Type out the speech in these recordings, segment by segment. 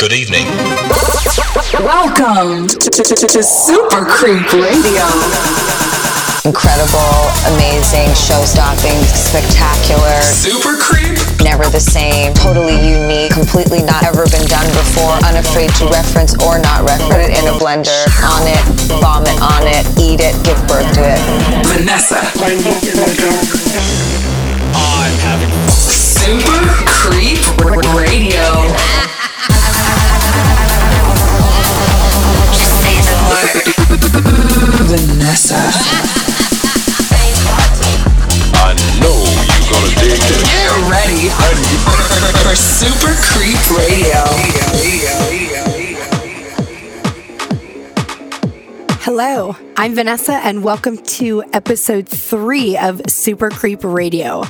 Good evening. Welcome to, to, to, to Super Creep Radio. Incredible, amazing, show stopping, spectacular. Super Creep? Never the same, totally unique, completely not ever been done before, unafraid to reference or not reference. Put it in a blender, on it, vomit on it, eat it, give birth to it. Vanessa. I'm having Super Creep Radio. Vanessa. I know you're gonna dig this. Get ready for Super Creep Radio. Hello, I'm Vanessa, and welcome to episode three of Super Creep Radio.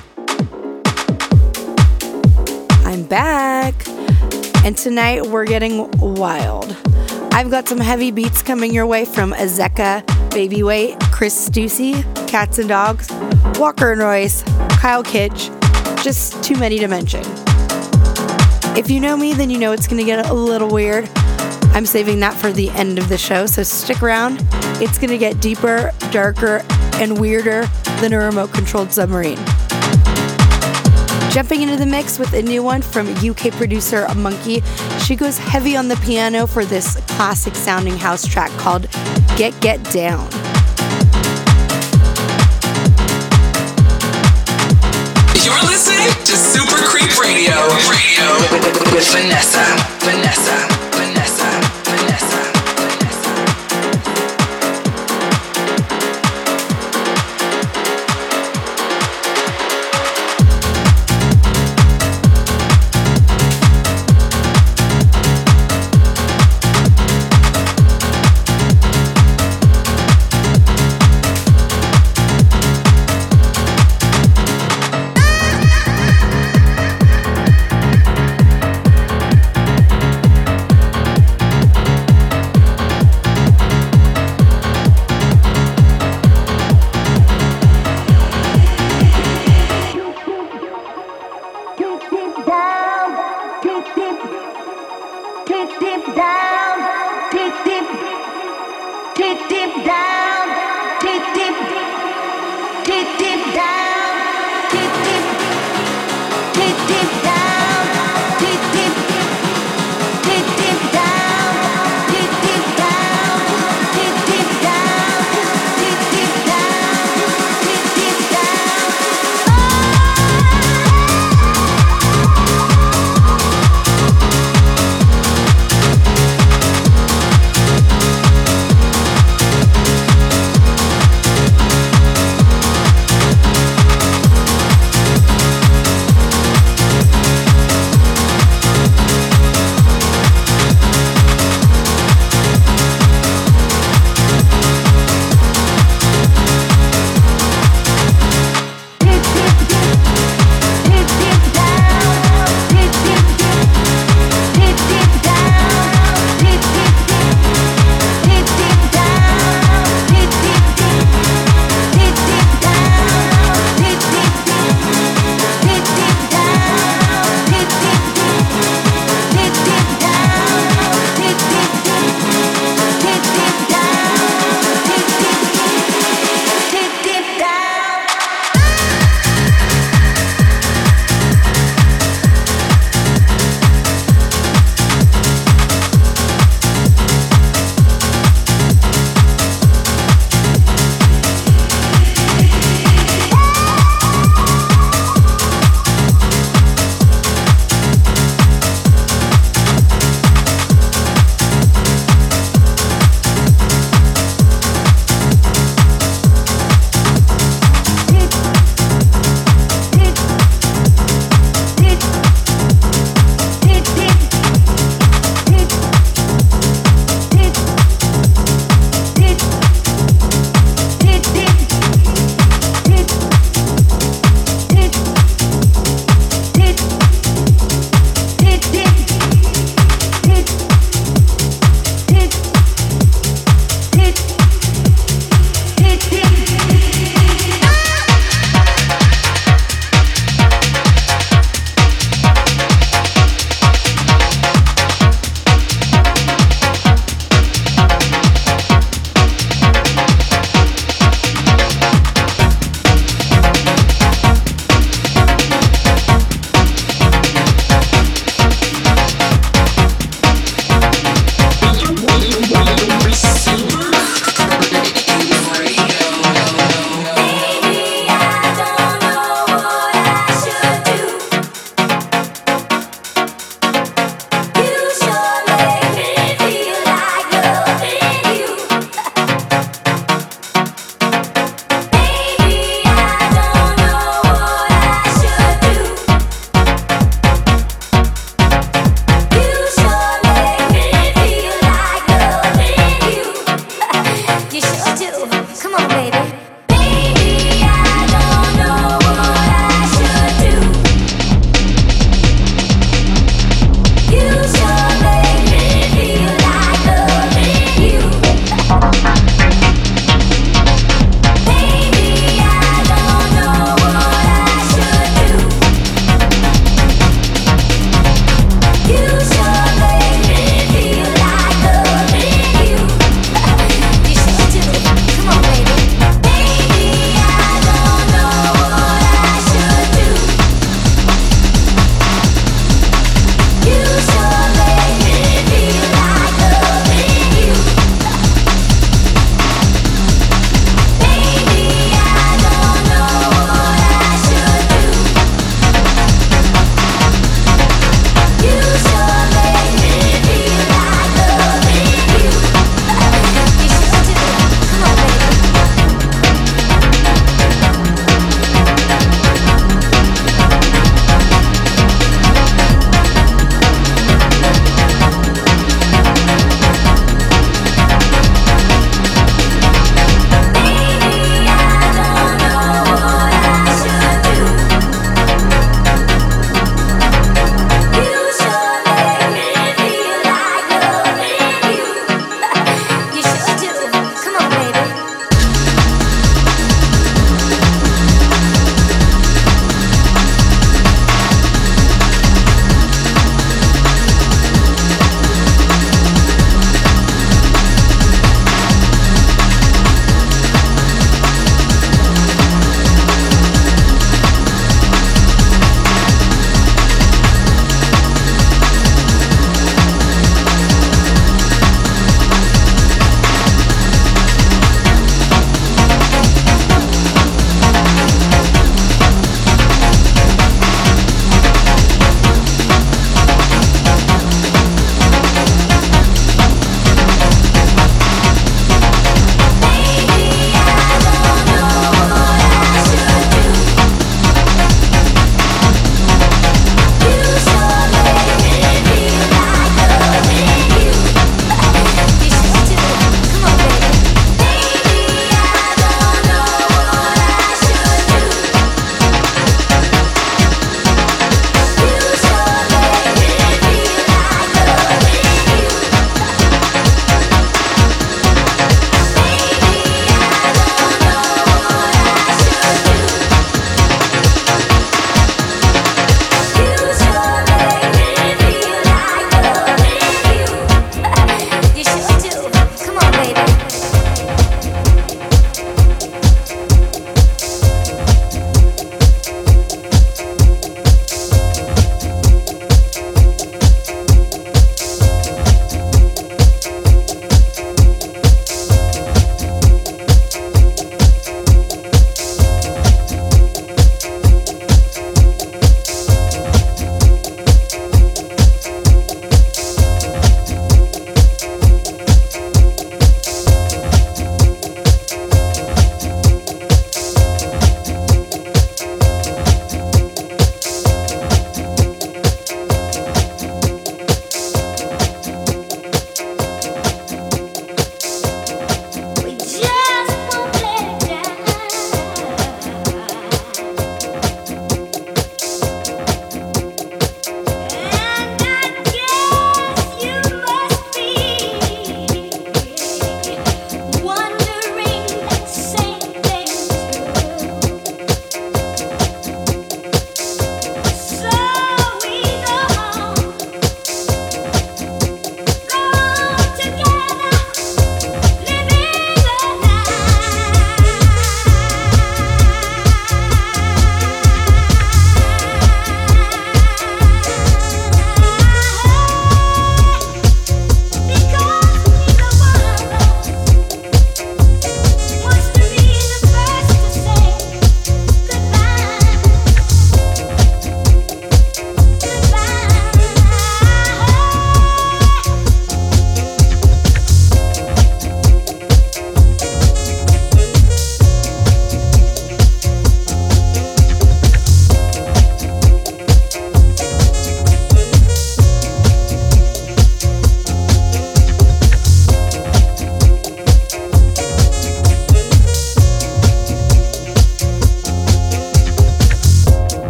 I'm back, and tonight we're getting wild. I've got some heavy beats coming your way from Azeka, Babyweight, Chris Stussy, Catz 'n Dogz, Walker and Royce, Kyle Kinch, just too many to mention. If you know me, then you know it's gonna get a little weird. I'm saving that for the end of the show, so stick around. It's gonna get deeper, darker, and weirder than a remote controlled submarine. Jumping into the mix with a new one from UK producer Monki. She goes heavy on the piano for this classic sounding house track called Get Get Down. You're listening to Super Creep Radio. Radio with. Vanessa. Vanessa.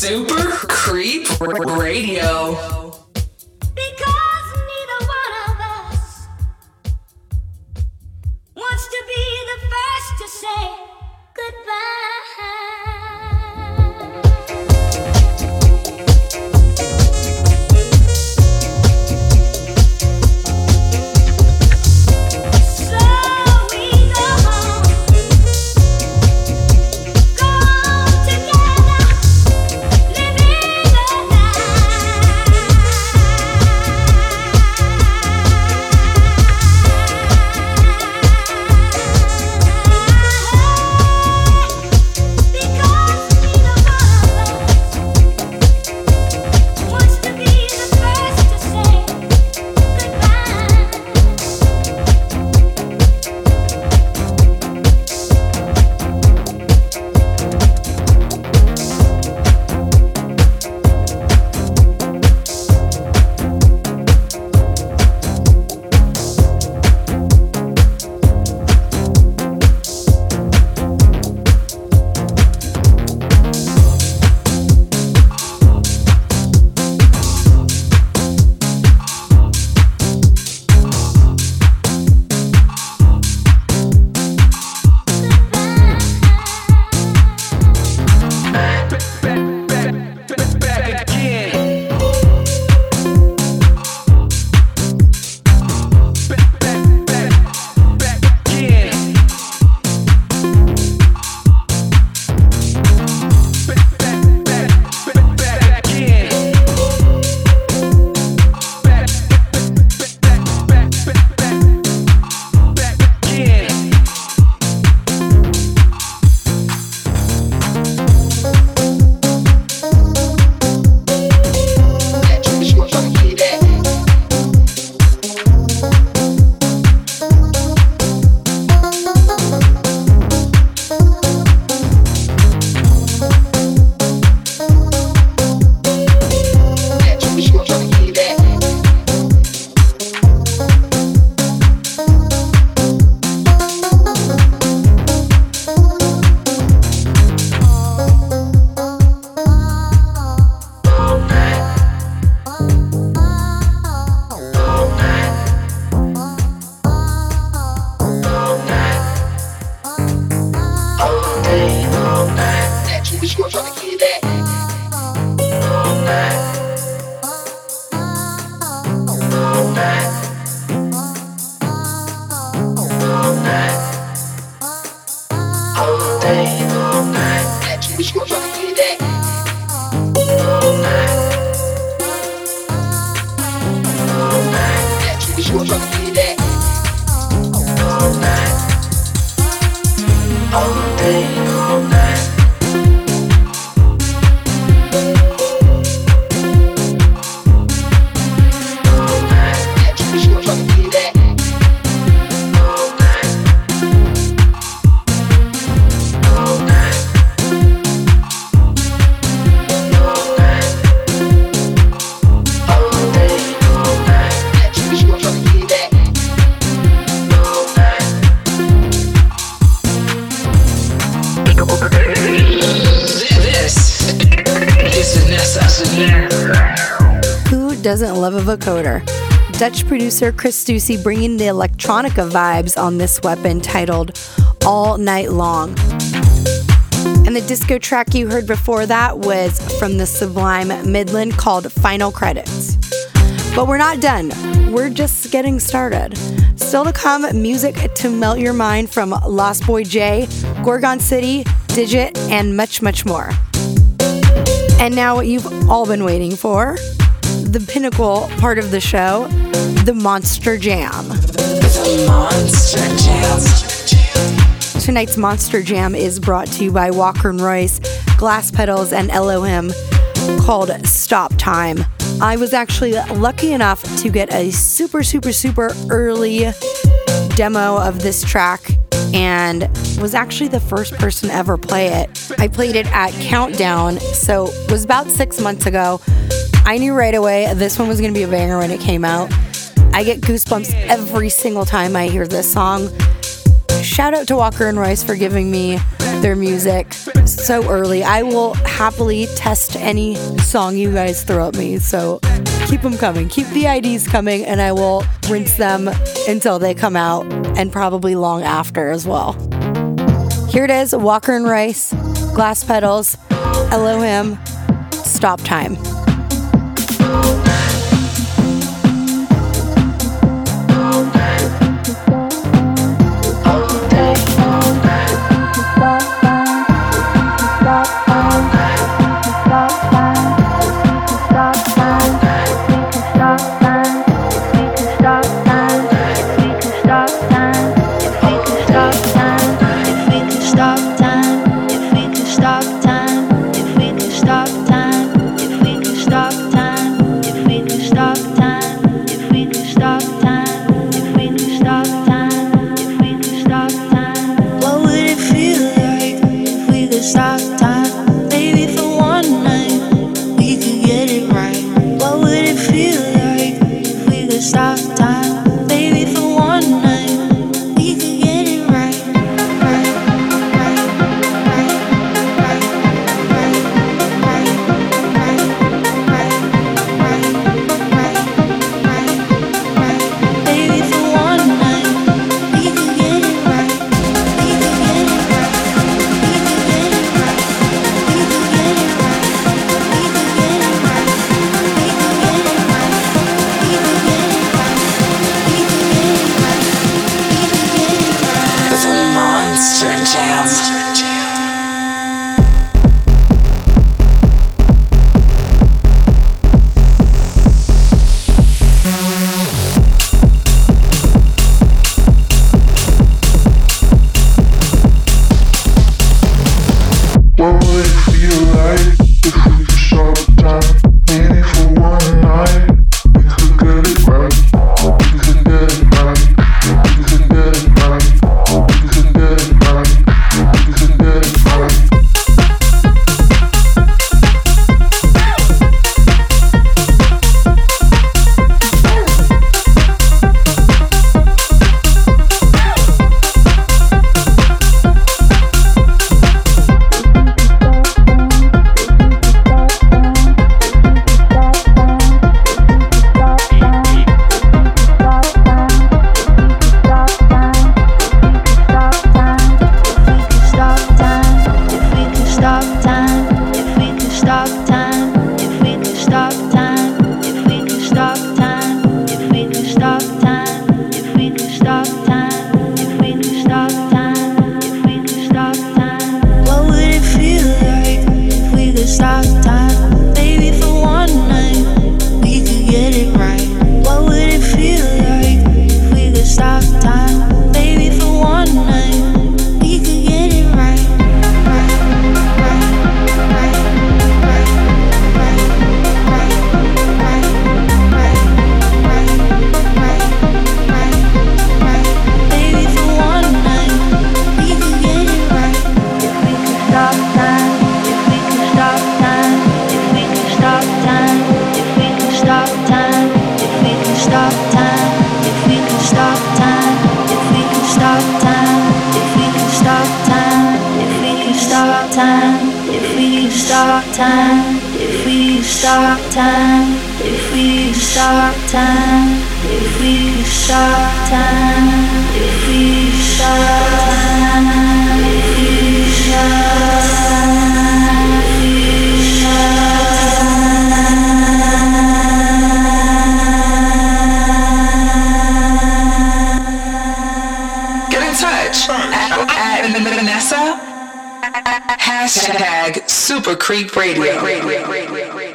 Super Creep Radio. Doesn't love a vocoder? Dutch producer Chris Stussy bringing the electronica vibes on this weapon titled All Night Long. And the disco track you heard before that was from the Sublime Midland called Final Credits. But we're not done. We're just getting started. Still to come, music to melt your mind from Lost Boy J, Gorgon City, Digit, and much, much more. And now, what you've all been waiting for the pinnacle part of the show, the Monster Jam. Monster Jam. Tonight's Monster Jam is brought to you by Walker and Royce, Glass Pedals, and Elohim called Stop Time. I was actually lucky enough to get a super, super, super early demo of this track and was actually the first person to ever play it. I played it at Countdown, so it was about six months ago. I knew right away this one was going to be a banger when it came out. I get goosebumps every single time I hear this song. Shout out to Walker and Royce for giving me their music so early. I will happily test any song you guys throw at me. So keep them coming. Keep the IDs coming, and I will rinse them until they come out and probably long after as well. Here it is Walker and Royce, Glass Petals, Elohim, Stop Time. Super Creep Radio. Radio.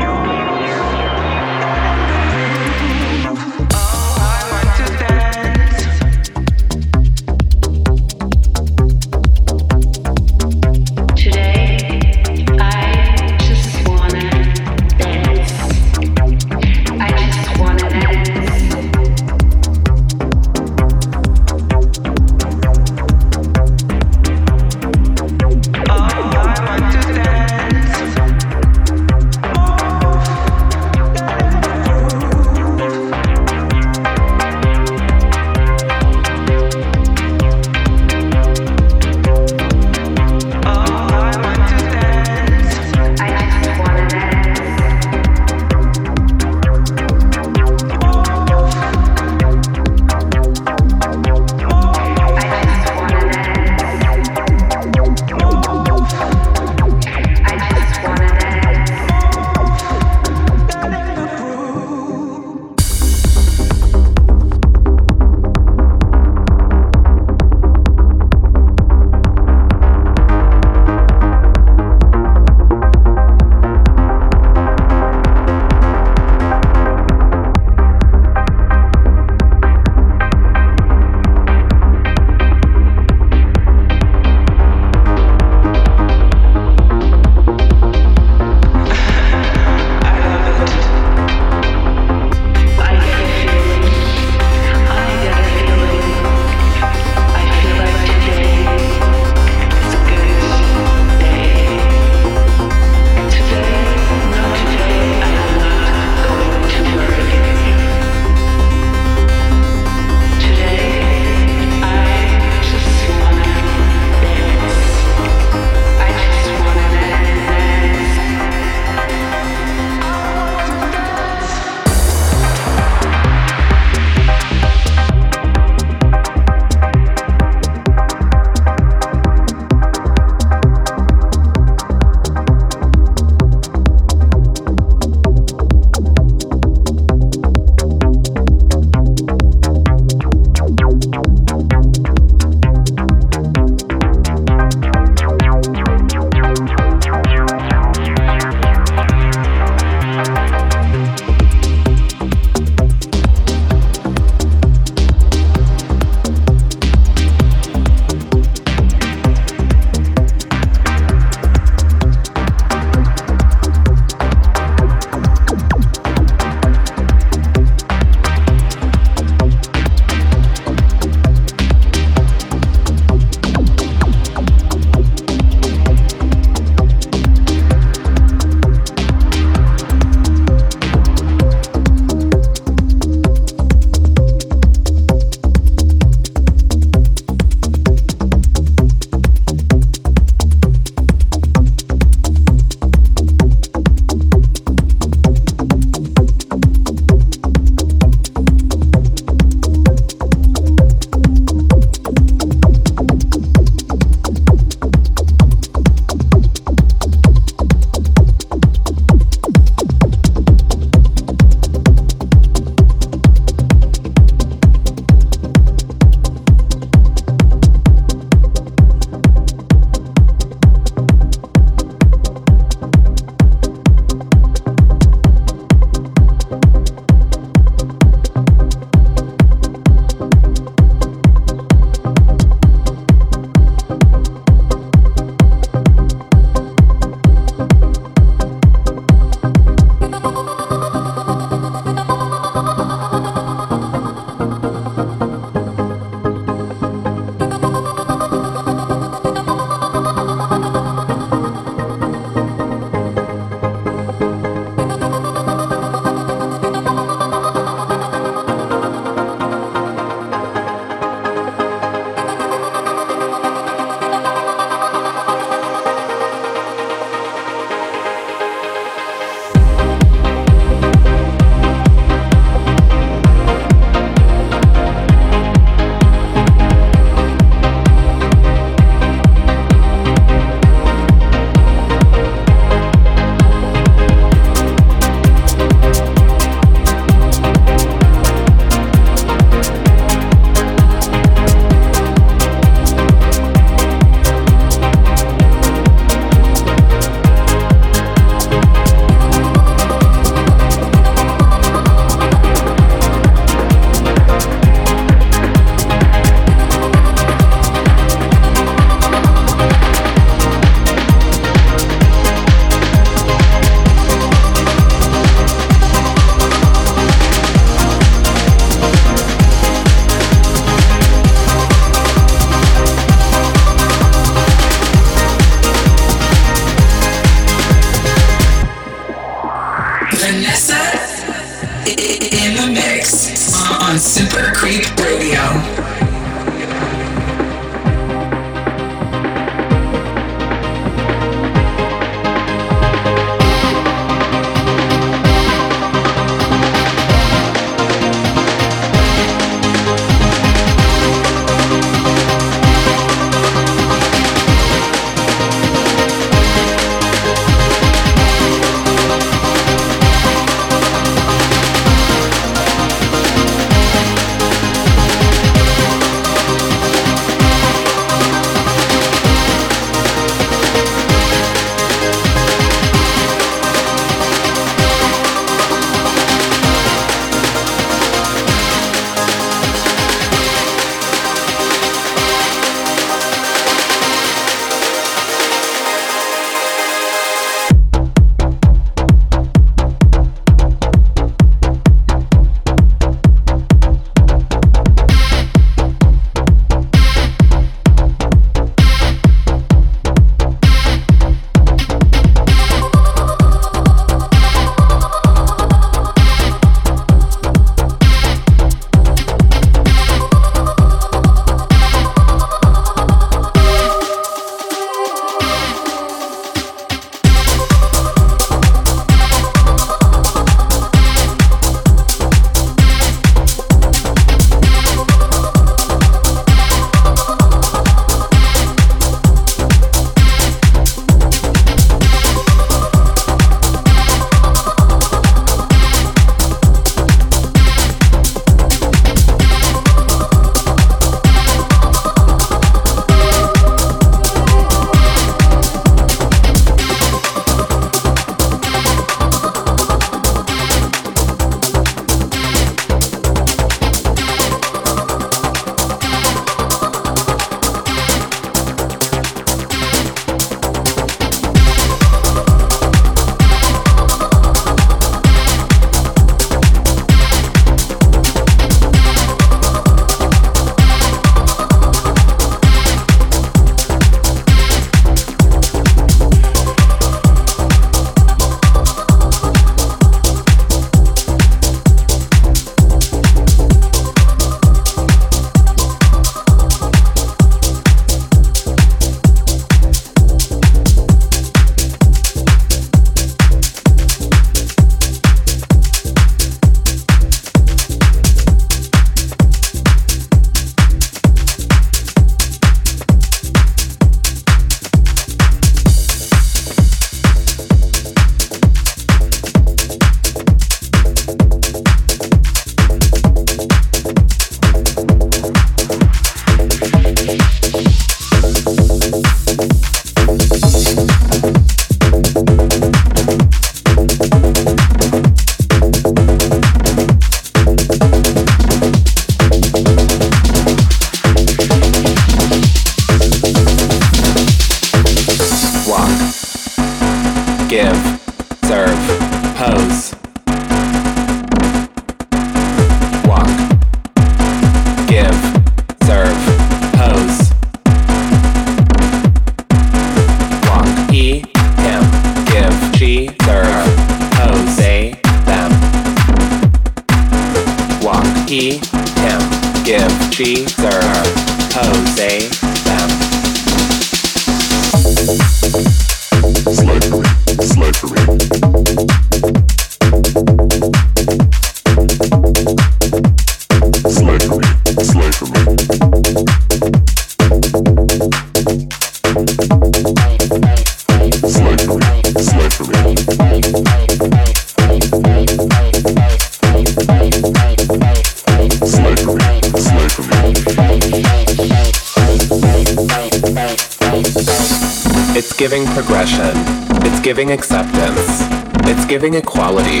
Giving acceptance. It's giving equality.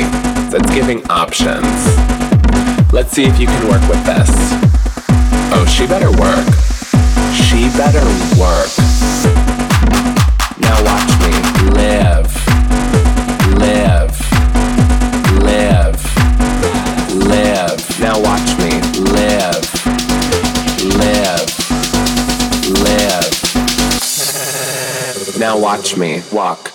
It's giving options. Let's see if you can work with this. Oh, she better work. She better work. Now watch me live. Live. Live. Live. Now watch me live. Live. Live. Now watch me walk.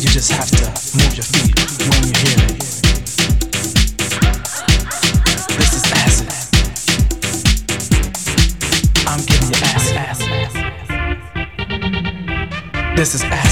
You just have to move your feet when you hear it. This is acid. I'm giving you acid. This is acid.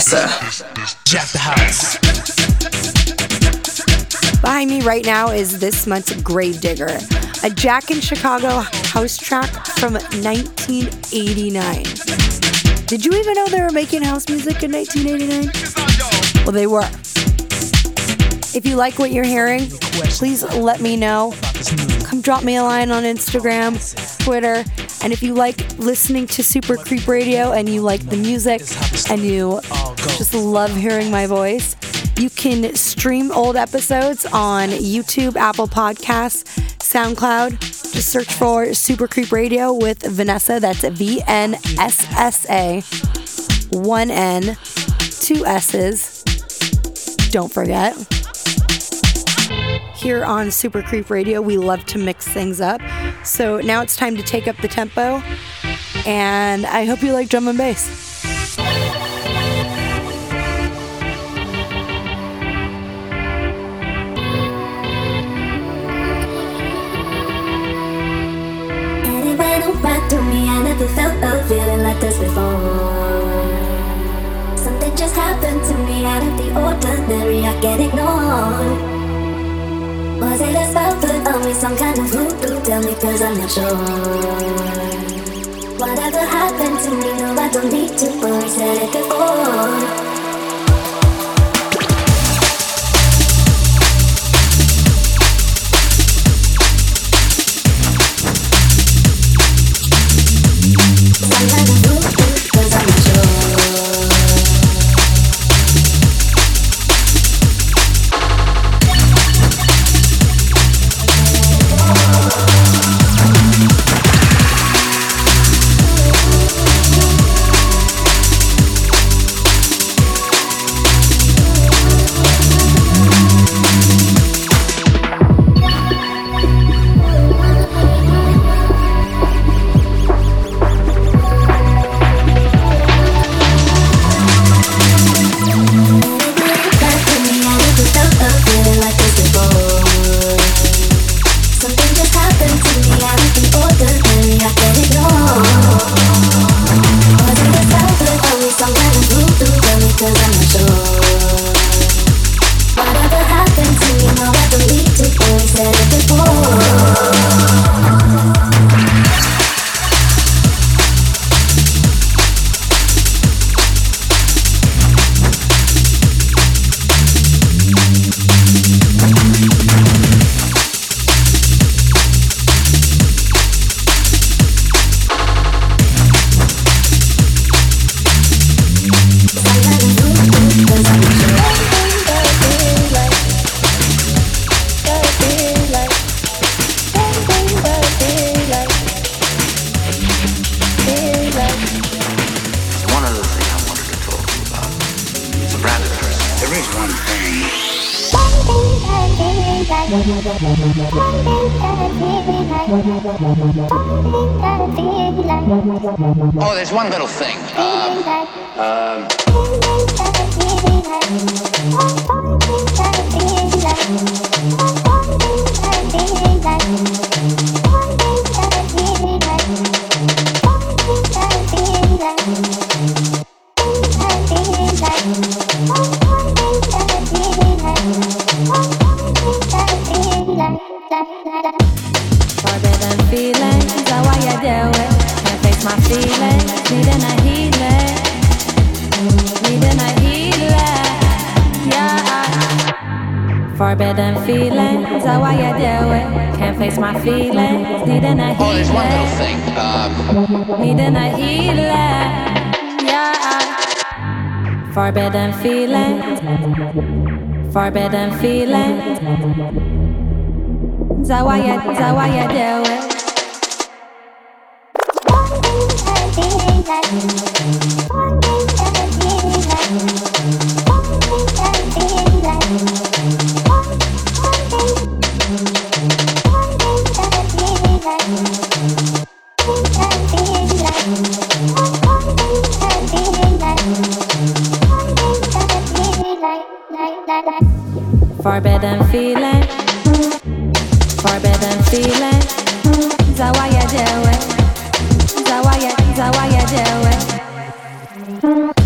Vanessa. Jack the house. Behind me right now is this month's Grave Digger, a Jack in Chicago house track from 1989. Did you even know they were making house music in 1989? Well, they were. If you like what you're hearing, please let me know. Come drop me a line on Instagram, Twitter, and if you like listening to Super Creep Radio and you like the music and you just love hearing my voice, you can stream old episodes on YouTube, Apple Podcasts, SoundCloud. Just search for Super Creep Radio with Vanessa. That's V N S S A. One N, two S's. Don't forget. Here on Super Creep Radio, we love to mix things up. So now it's time to take up the tempo. And I hope you like drum and bass. Ordinary. I get ignored. Was it a spell put on me? Some kind of voodoo? Tell me, cause I'm not sure. Whatever happened to me, no, I don't need to worry. Said it before. One little thing. Um, forbidden feelings. How I you, how I you do it? Forbidden feeling, forbidden feeling. How I you do it? How I you, how I you do it?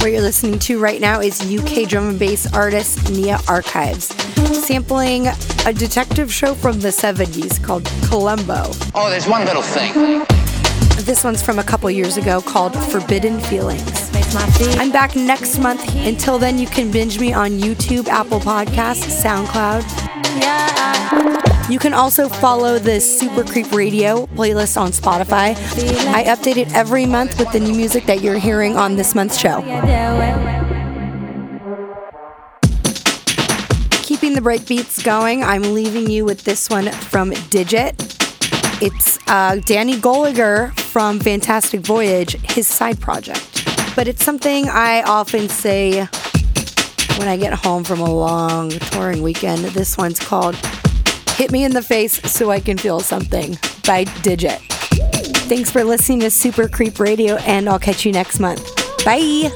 What you're listening to right now is UK drum and bass artist Nia Archives, sampling a detective show from the 70s called Columbo. oh, there's one little thing. This one's from a couple years ago called Forbidden Feelings. I'm back next month. Until then, you can binge me on YouTube, Apple Podcasts, SoundCloud. You can also follow the Super Creep Radio playlist on Spotify. I update it every month with the new music that you're hearing on this month's show. Keeping the breakbeats going, I'm leaving you with this one from Digit. It's uh, Danny Goliger from Fantastic Voyage, his side project. But it's something I often say when I get home from a long touring weekend. This one's called Hit Me in the Face So I Can Feel Something by Digit. Thanks for listening to Super Creep Radio, and I'll catch you next month. Bye.